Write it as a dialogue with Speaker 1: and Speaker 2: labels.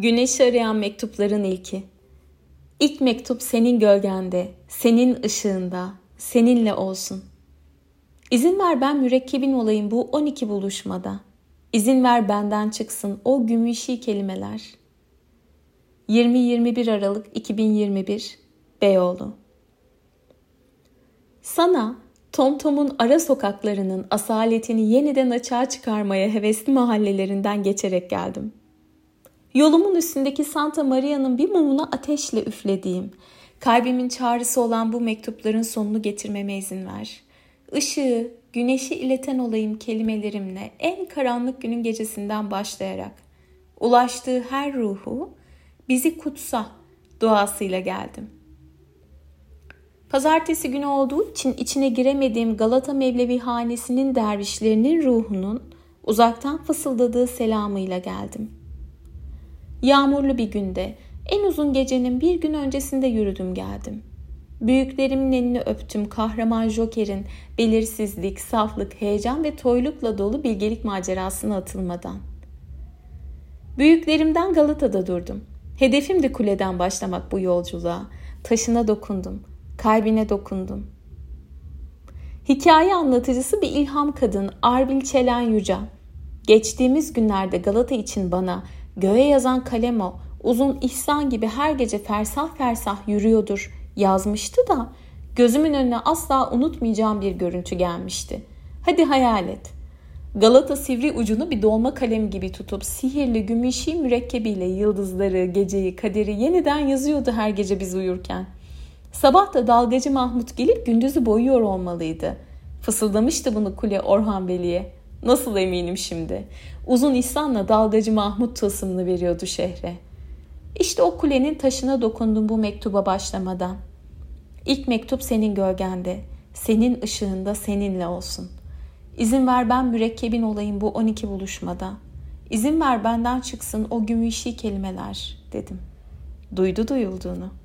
Speaker 1: Güneşi arayan mektupların ilki. İlk mektup senin gölgende, senin ışığında, seninle olsun. İzin ver ben mürekkebin olayım bu 12 buluşmada. İzin ver benden çıksın o gümüşi kelimeler. 20-21 Aralık 2021 Beyoğlu Sana Tom Tom'un ara sokaklarının asaletini yeniden açığa çıkarmaya hevesli mahallelerinden geçerek geldim. Yolumun üstündeki Santa Maria'nın bir mumuna ateşle üflediğim, kalbimin çağrısı olan bu mektupların sonunu getirmeme izin ver. Işığı, güneşi ileten olayım kelimelerimle en karanlık günün gecesinden başlayarak. Ulaştığı her ruhu bizi kutsa duasıyla geldim. Pazartesi günü olduğu için içine giremediğim Galata Mevlevi hanesinin dervişlerinin ruhunun uzaktan fısıldadığı selamıyla geldim.'' Yağmurlu bir günde, en uzun gecenin bir gün öncesinde yürüdüm geldim. Büyüklerimin elini öptüm kahraman Joker'in belirsizlik, saflık, heyecan ve toylukla dolu bilgelik macerasına atılmadan. Büyüklerimden Galata'da durdum. Hedefim de kuleden başlamak bu yolculuğa. Taşına dokundum, kalbine dokundum. Hikaye anlatıcısı bir ilham kadın Arbil Çelen Yüce. Geçtiğimiz günlerde Galata için bana Göğe yazan kalem o. Uzun ihsan gibi her gece fersah fersah yürüyordur yazmıştı da gözümün önüne asla unutmayacağım bir görüntü gelmişti. Hadi hayal et. Galata sivri ucunu bir dolma kalem gibi tutup sihirli gümüşi mürekkebiyle yıldızları, geceyi, kaderi yeniden yazıyordu her gece biz uyurken. Sabah da dalgacı Mahmut gelip gündüzü boyuyor olmalıydı. Fısıldamıştı bunu Kule Orhan Veli'ye. Nasıl eminim şimdi? Uzun İhsan'la dalgacı Mahmut tılsımını veriyordu şehre. İşte o kulenin taşına dokundum bu mektuba başlamadan. İlk mektup senin gölgende, senin ışığında seninle olsun. İzin ver ben mürekkebin olayım bu 12 buluşmada. İzin ver benden çıksın o gümüşi kelimeler dedim. Duydu duyulduğunu.